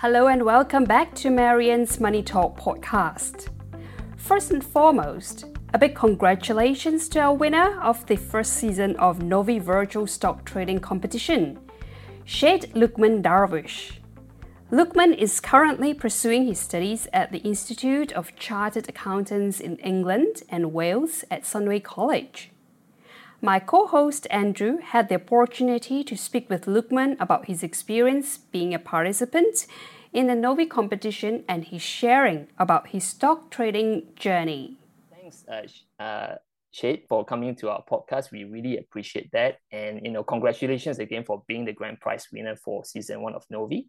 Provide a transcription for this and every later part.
Hello and welcome back to Marion's Money Talk podcast. First and foremost, a big congratulations to our winner of the first season of Novi Virtual Stock Trading Competition, Syed Luqman Darwish. Luqman is currently pursuing his studies at the Institute of Chartered Accountants in England and Wales at Sunway College. My co host Andrew had the opportunity to speak with Luqman about his experience being a participant in the Novi competition and his sharing about his stock trading journey. Thanks, uh, uh, Syed, for coming to our podcast. We really appreciate that. And, you know, congratulations again for being the grand prize winner for season one of Novi.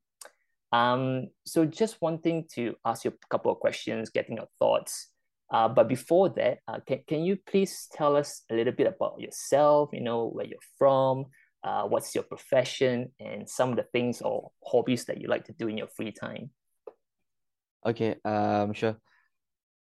Um, so just wanting to ask you a couple of questions, getting your thoughts. Uh, but before that, uh, can, can you please tell us a little bit about yourself, you know, where you're from, uh, what's your profession, and some of the things or hobbies that you like to do in your free time? Okay, um, sure.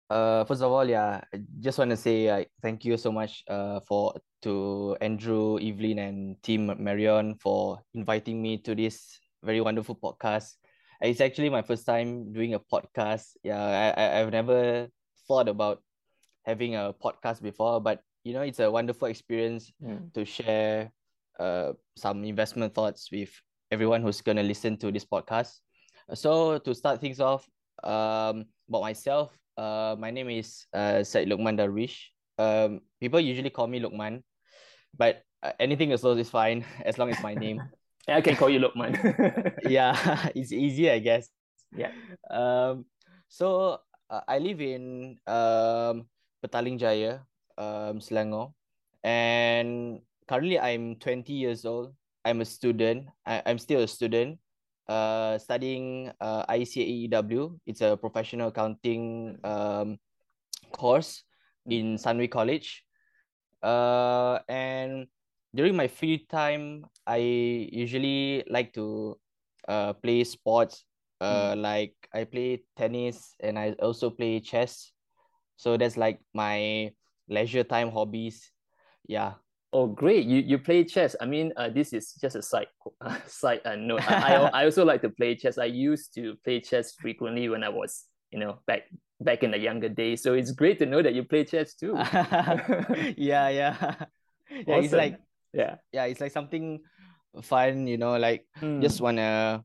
Uh, first of all, yeah, I just want to say uh, thank you so much uh, for to Andrew, Evelyn, and Team Marion for inviting me to this very wonderful podcast. It's actually my first time doing a podcast. Yeah, I, I I've never thought about having a podcast before, but you know, it's a wonderful experience mm. to share uh, some investment thoughts with everyone who's going to listen to this podcast. So, to start things off, um, about myself, uh, my name is uh, Syed Luqman Darwish. Um, people usually call me Luqman, but uh, anything as is fine as long as my name. I can call you Luqman. yeah, it's easy, I guess. Yeah. Um, so uh, I live in um, Petaling Jaya, um, Selangor, and currently I'm 20 years old. I'm a student. I, I'm still a student, uh, studying uh, ICAEW. It's a professional accounting um, course in Sunway College. Uh, and during my free time, I usually like to uh, play sports uh mm. like I play tennis and I also play chess. So that's like my leisure time hobbies. Yeah. Oh, great! You you play chess. I mean, uh, this is just a side uh, side uh, note. I, I I also like to play chess. I used to play chess frequently when I was you know back back in the younger days. So it's great to know that you play chess too. yeah, yeah, yeah. It's like yeah, yeah. It's like something fun. You know, like mm. just wanna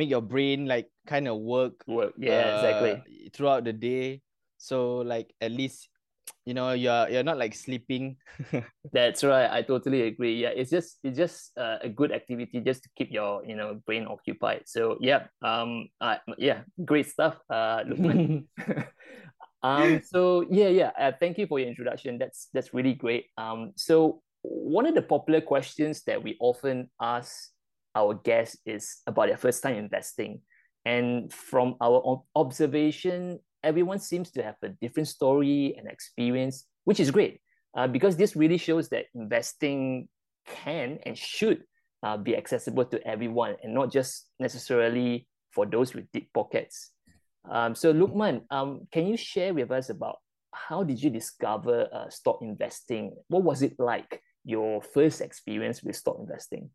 make your brain like kind of work work. Yeah uh, exactly. throughout the day. So like at least you know you're you're not like sleeping. That's right. I totally agree. Yeah it's just it's just uh, a good activity just to keep your you know brain occupied. So yeah um uh, yeah great stuff uh um so yeah yeah uh, thank you for your introduction. That's that's really great. Um so one of the popular questions that we often ask our guest is about their first time investing. And from our observation, everyone seems to have a different story and experience, which is great uh, because this really shows that investing can and should uh, be accessible to everyone and not just necessarily for those with deep pockets. Um, so, Luqman, um, can you share with us about how did you discover uh, stock investing? What was it like, your first experience with stock investing?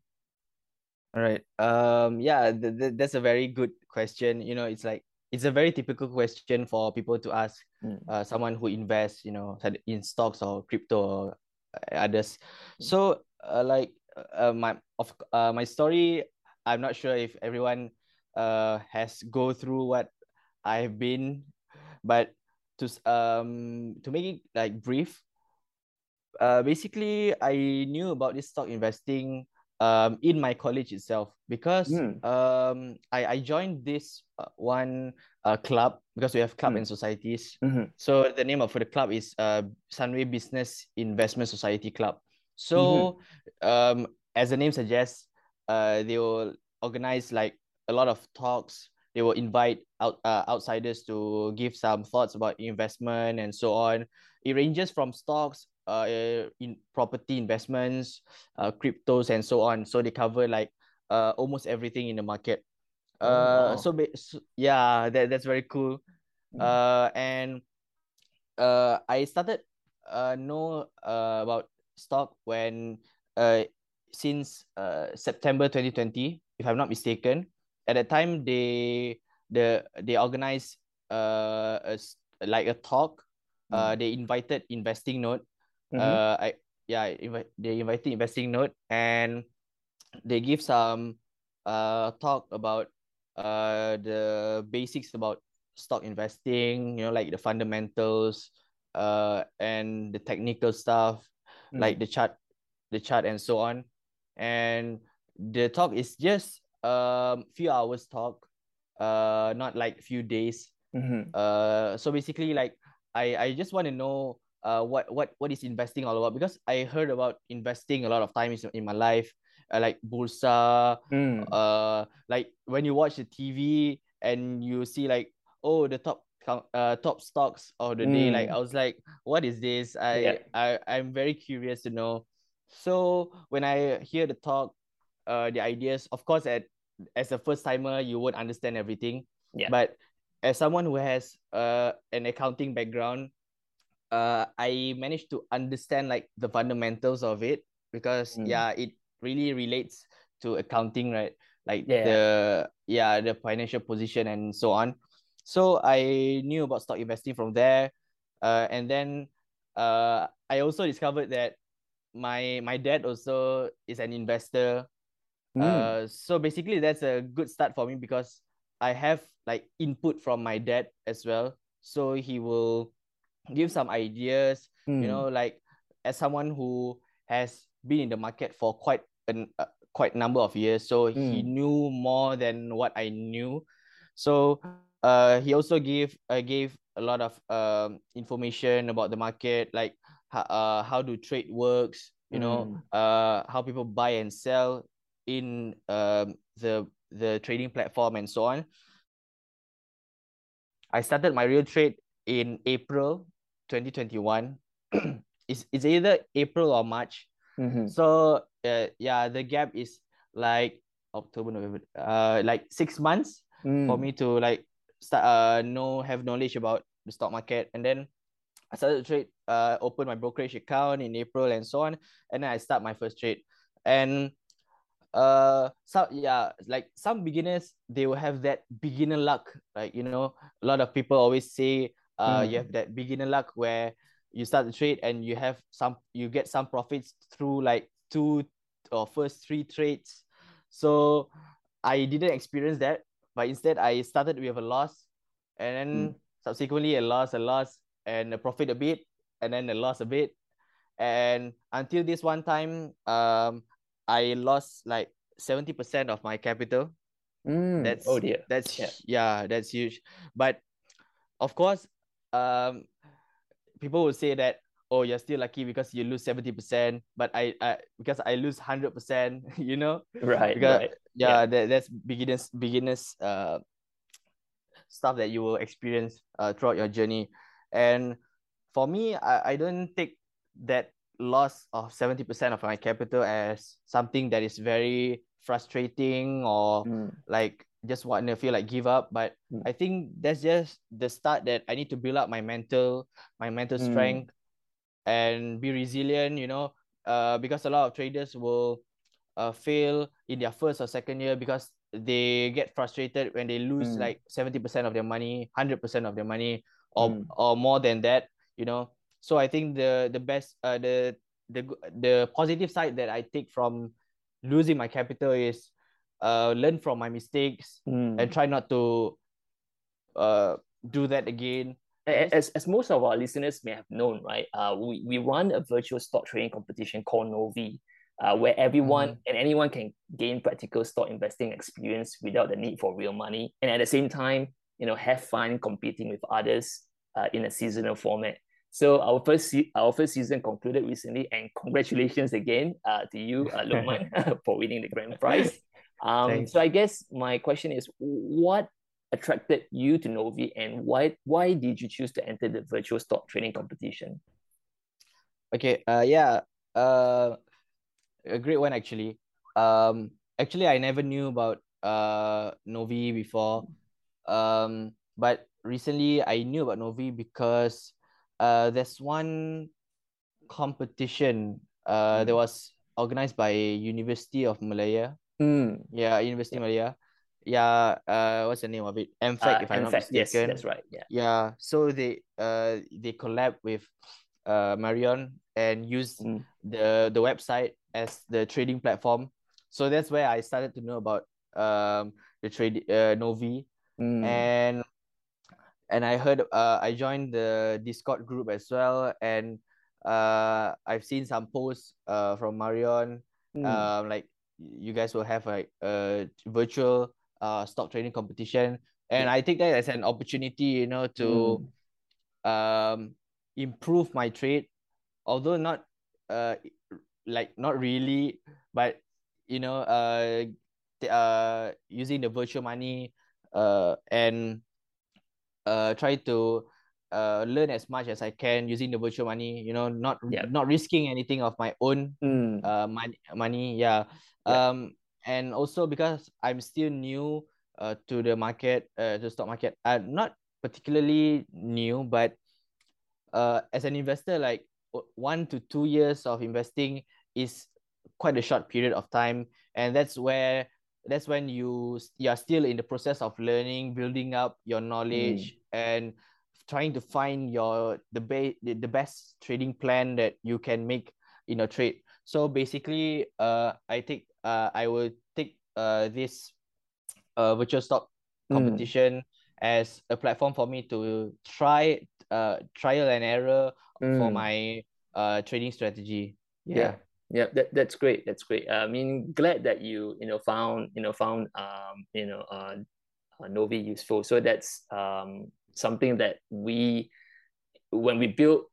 All right. Um. Yeah. Th- th- that's a very good question. You know, it's like it's a very typical question for people to ask. Mm. Uh, someone who invests, you know, in stocks or crypto or uh, others. Mm. So, uh, like, uh, my of uh, my story. I'm not sure if everyone uh has go through what I've been, but to um to make it like brief. Uh, basically, I knew about this stock investing um in my college itself because mm. um I I joined this uh, one uh club because we have club mm. and societies. Mm-hmm. So the name of the club is uh Sunway Business Investment Society Club. So mm-hmm. um as the name suggests, uh they will organize like a lot of talks. They will invite out uh, outsiders to give some thoughts about investment and so on. It ranges from stocks uh, in property investments, uh, cryptos, and so on. So they cover like uh, almost everything in the market. Oh, uh, wow. so, so yeah, that, that's very cool. Mm. Uh, and uh, I started uh know uh, about stock when uh since uh September 2020, if I'm not mistaken. at that time they the they organized uh a, like a talk. Uh, they invited InvestingNote. Mm-hmm. Uh, I yeah, invi- they invited InvestingNote and they give some uh talk about uh the basics about stock investing. You know, like the fundamentals, uh, and the technical stuff, mm. like the chart, the chart, and so on. And the talk is just um few hours talk uh not like few days mm-hmm. uh so basically like i i just want to know uh what what what is investing all about because i heard about investing a lot of times in my life uh, like bursa mm. uh like when you watch the tv and you see like oh the top uh top stocks of the mm. day like i was like what is this i yeah. i i'm very curious to know so when i hear the talk uh the ideas of course at as a first timer you won't understand everything yeah but as someone who has uh an accounting background uh i managed to understand like the fundamentals of it because mm. yeah it really relates to accounting right like yeah. the yeah the financial position and so on so i knew about stock investing from there uh and then uh i also discovered that my my dad also is an investor Mm. Uh, so basically, that's a good start for me because I have like input from my dad as well. So he will give some ideas. Mm. You know, like as someone who has been in the market for quite an uh, quite number of years, so mm. he knew more than what I knew. So uh, he also gave uh, gave a lot of um information about the market, like uh, how do trade works. You know, mm. uh, how people buy and sell in um, the the trading platform and so on. I started my real trade in April 2021. it's, it's either April or March. Mm-hmm. So uh, yeah, the gap is like October, November, uh, like six months mm. for me to like start uh know have knowledge about the stock market, and then I started to trade, uh, open my brokerage account in April and so on, and then I start my first trade, and uh some yeah like some beginners they will have that beginner luck like you know a lot of people always say uh mm. you have that beginner luck where you start the trade and you have some you get some profits through like two or first three trades so i didn't experience that but instead i started with a loss and then mm. subsequently a loss a loss and a profit a bit and then a loss a bit and until this one time um I lost like 70% of my capital. Mm. That's oh dear. That's yeah. yeah, that's huge. But of course, um people will say that oh you're still lucky because you lose 70%, but I, I because I lose 100%, you know? Right. Because right. yeah, yeah. That, that's beginners beginners uh stuff that you will experience uh, throughout your journey. And for me, I, I don't take that loss of 70% of my capital as something that is very frustrating or mm. like just want to feel like give up but mm. i think that's just the start that i need to build up my mental my mental mm. strength and be resilient you know uh, because a lot of traders will uh, fail in their first or second year because they get frustrated when they lose mm. like 70% of their money 100% of their money or mm. or more than that you know so I think the the best uh the the the positive side that I take from losing my capital is uh learn from my mistakes mm. and try not to uh do that again. As, as most of our listeners may have known, right? Uh, we, we run a virtual stock trading competition called Novi, uh, where everyone mm. and anyone can gain practical stock investing experience without the need for real money, and at the same time, you know, have fun competing with others uh, in a seasonal format. So our first se- our first season concluded recently, and congratulations again uh, to you, uh, Luqman, for winning the grand prize. Um, so I guess my question is, what attracted you to Novi, and why why did you choose to enter the virtual stock trading competition? Okay. Uh. Yeah. Uh. A great one actually. Um. Actually, I never knew about uh Novi before. Um. But recently, I knew about Novi because uh, there's one competition uh, that hmm. was organized by University of Malaya. Mm. Yeah, University yeah. of Malaya. yeah, uh, what's the name of it? MFAQ, Uh, if I'm not MFAQ, yes, that's right. Yeah. Yeah, so they uh they collab with uh Marion and use Mm. the the website as the trading platform. So that's where I started to know about um the trade uh Novi Mm. and and I heard uh I joined the Discord group as well and uh I've seen some posts uh from Marion Mm. um like you guys will have like a virtual uh stock trading competition and Yeah. I take that as an opportunity you know to Mm. um improve my trade although not uh like not really but you know uh t- uh using the virtual money uh and uh try to uh learn as much as I can using the virtual money you know not Yeah. not risking anything of my own Mm. uh money money yeah Yeah. um and also because I'm still new uh to the market uh to stock market uh not particularly new but uh as an investor like one to two years of investing is quite a short period of time and that's where that's when you you are still in the process of learning building up your knowledge and trying to find your the ba- the, best trading plan that you can make in a trade so basically uh i take uh i will take uh this uh virtual stock Mm. competition as a platform for me to try uh trial and error for Mm. my uh trading strategy Yeah. yeah Yeah, that, that's great. That's great. I mean, glad that you you know found you know found um you know uh, uh Novi useful. So that's um something that we when we build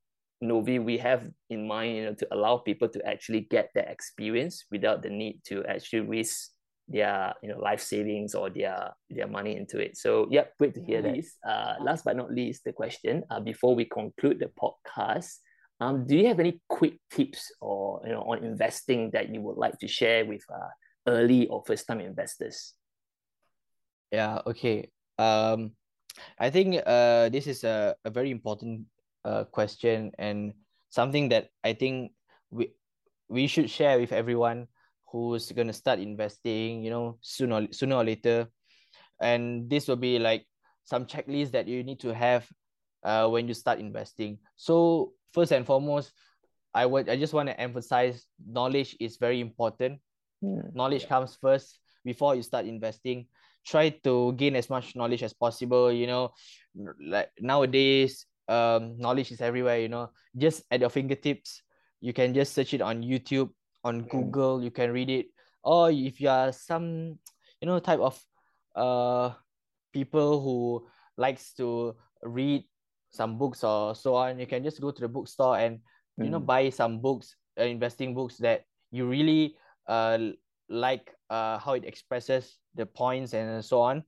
Novi, we have in mind you know to allow people to actually get that experience without the need to actually risk their you know life savings or their their money into it. So yeah, great to hear that. Uh, last but not least, the question uh, before we conclude the podcast. Um, do you have any quick tips or you know on investing that you would like to share with uh, early or first time investors? Yeah, okay. Um, I think uh this is a, a very important uh question and something that I think we we should share with everyone who's gonna start investing, you know, sooner or sooner or later. And this will be like some checklist that you need to have uh when you start investing. So first and foremost, I would I just want to emphasize knowledge is very important Hmm. knowledge comes first before you start investing try to gain as much knowledge as possible you know like nowadays um knowledge is everywhere you know. Just at your fingertips you can just search it on youtube on google you can read it. Or if you are some you know type of uh people who likes to read some books or so on you can just go to the bookstore and you know Mm. buy some books uh, investing books that you really uh like uh how it expresses the points and so on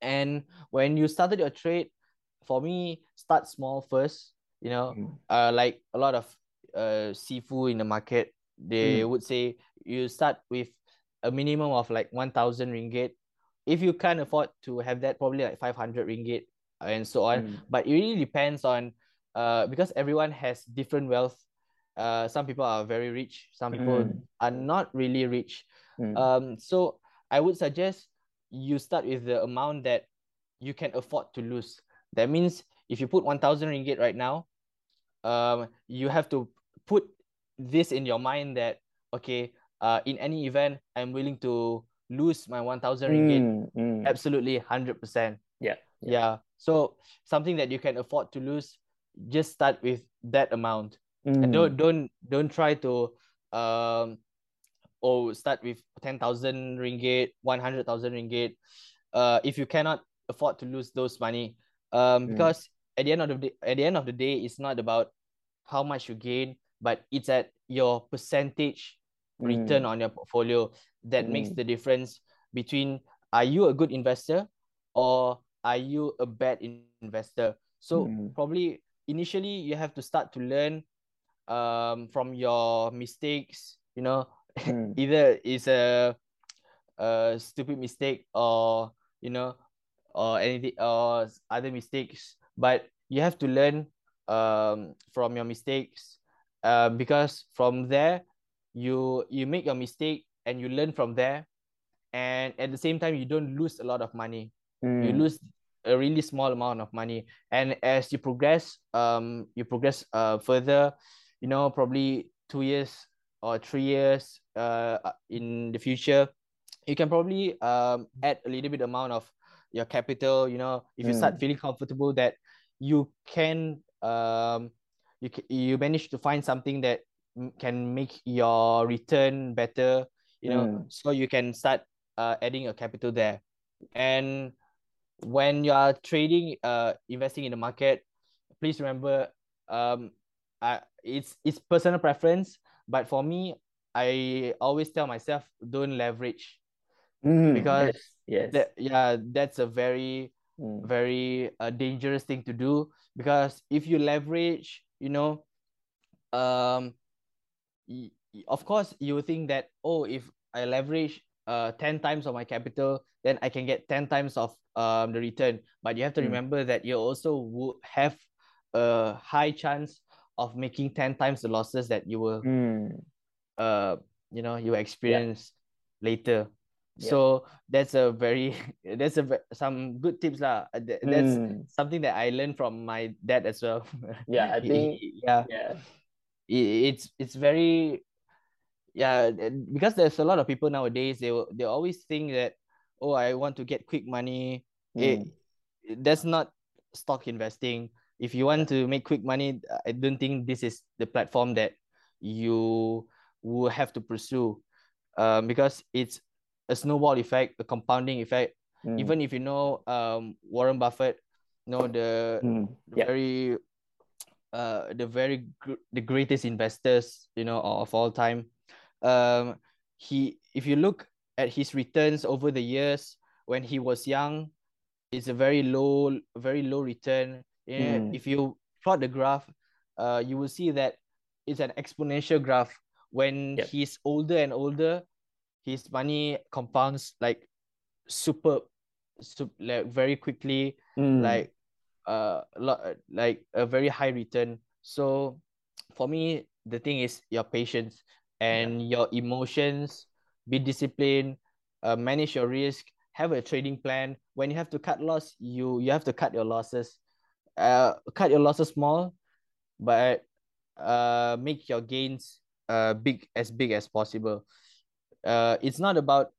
and when you started your trade for me start small first you know Mm. uh like a lot of uh seafood in the market they Mm. would say you start with a minimum of like 1000 ringgit if you can't afford to have that probably like 500 ringgit and so on Mm. but it really depends on uh because everyone has different wealth uh some people are very rich some people Mm. are not really rich Mm. um so i would suggest you start with the amount that you can afford to lose that means if you put 1000 ringgit right now um you have to put this in your mind that okay uh in any event i'm willing to lose my 1000 ringgit Mm. Mm. absolutely 100% Yeah. yeah so something that you can afford to lose just start with that amount and Mm. don't don't don't try to um or start with 10,000 ringgit 100,000 ringgit uh if you cannot afford to lose those money um because at the end of the day at the end of the day it's not about how much you gain but it's at your percentage return Mm. on your portfolio that makes Mm. the difference between are you a good investor or are you a bad investor so Mm. probably initially you have to start to learn um from your mistakes you know Mm. either it's a a stupid mistake or you know or anything or other mistakes. But you have to learn um from your mistakes. Uh, because from there you you make your mistake and you learn from there. And at the same time you don't lose a lot of money. Mm. you lose a really small amount of money. And as you progress um you progress uh further you know probably two years or three years uh in the future you can probably um add a little bit amount of your capital you know if you Mm. start feeling comfortable that you can um you you manage to find something that can make your return better you know Mm. so you can start uh adding a capital there and when you are trading uh investing in the market please remember um I, it's it's personal preference but for me i always tell myself don't leverage Mm. because yes, yes. that yeah that's a very Mm. very uh, dangerous thing to do because if you leverage you know um y- y- of course you think that oh if i leverage uh 10 times of my capital then i can get 10 times of um the return but you have to Mm. remember that you also would have a high chance of making 10 times the losses that you will Mm. uh you know you experience later Yeah. so that's a very that's a some good tips lah Uh, that's Mm. something that i learned from my dad as well Yeah, I think yeah yeah. it's it's very yeah because there's a lot of people nowadays they they always think that oh i want to get quick money it, Mm. that's not stock investing if you want to make quick money i don't think this is the platform that you will have to pursue. Um, because it's a snowball effect a compounding effect. Mm. even if you know um, warren buffett you know the Mm. the very uh the very gr- the greatest investors you know of all time. Um he if you look at his returns over the years when he was young it's a very low very low return Mm. if you plot the graph uh you will see that it's an exponential graph. When Yep. he's older and older his money compounds like super, super like very quickly. Mm. like uh a lot like a very high return. So for me the thing is your patience and your emotions. Be disciplined. Uh, manage your risk. Have a trading plan. When you have to cut loss you you have to cut your losses uh cut your losses small but uh make your gains uh big as big as possible uh it's not about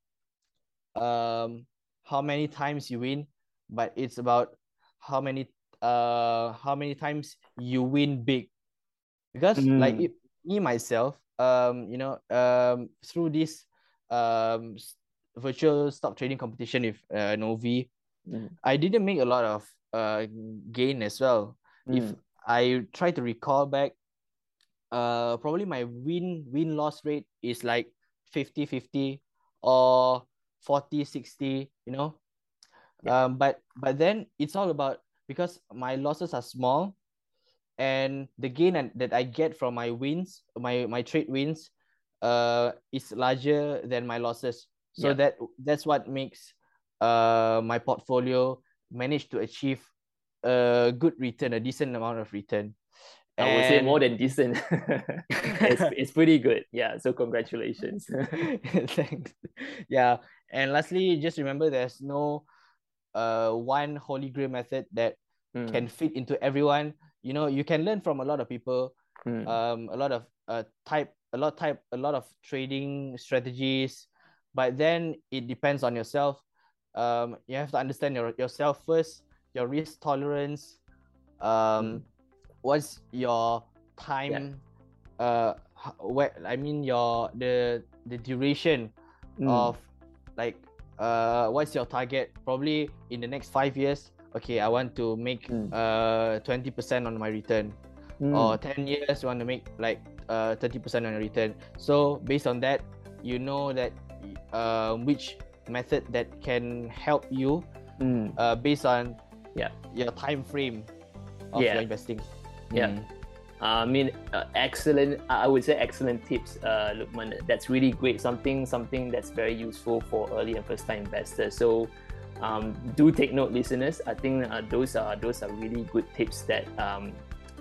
um how many times you win but it's about how many uh how many times you win big because like Mm. it, me myself um you know um through this um virtual stock trading competition with uh, Novi Mm. I didn't make a lot of uh gain as well if Mm. I try to recall back uh probably my win win loss rate is like 50 50 or 40 60 you know Yeah. um but but then it's all about because my losses are small and the gain and- that I get from my wins my my trade wins uh is larger than my losses so Yeah. that that's what makes uh my portfolio manage to achieve a good return a decent amount of return I would say more than decent. it's, it's pretty good. Yeah. So congratulations. Thanks. Yeah. And lastly, just remember there's no uh one holy grail method that Mm, can fit into everyone. You know, you can learn from a lot of people, mm, um, a lot of uh type, a lot type, a lot of trading strategies, but then it depends on yourself. Um, you have to understand your yourself first, your risk tolerance, um, what's your time, uh, h- where I mean your the the duration mm, of like uh what's your target? Probably in the next five years okay i want to make Mm. uh 20% on my return. Mm. or 10 years you want to make like uh 30% on your return. So based on that you know that uh which method that can help you Mm. uh based on Yeah. your time frame of Yeah. your investing Yeah. Mm. I mean, uh, excellent. I I would say excellent tips, uh, Luqman. That's really great. Something, something that's very useful for early and first-time investors. So, um, do take note, listeners. I think uh, those are those are really good tips that um,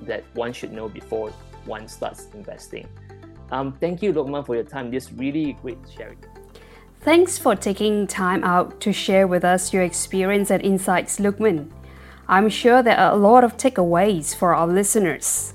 that one should know before one starts investing. Um, thank you, Luqman, for your time. This really great sharing. Thanks for taking time out to share with us your experience and insights, Luqman. I'm sure there are a lot of takeaways for our listeners.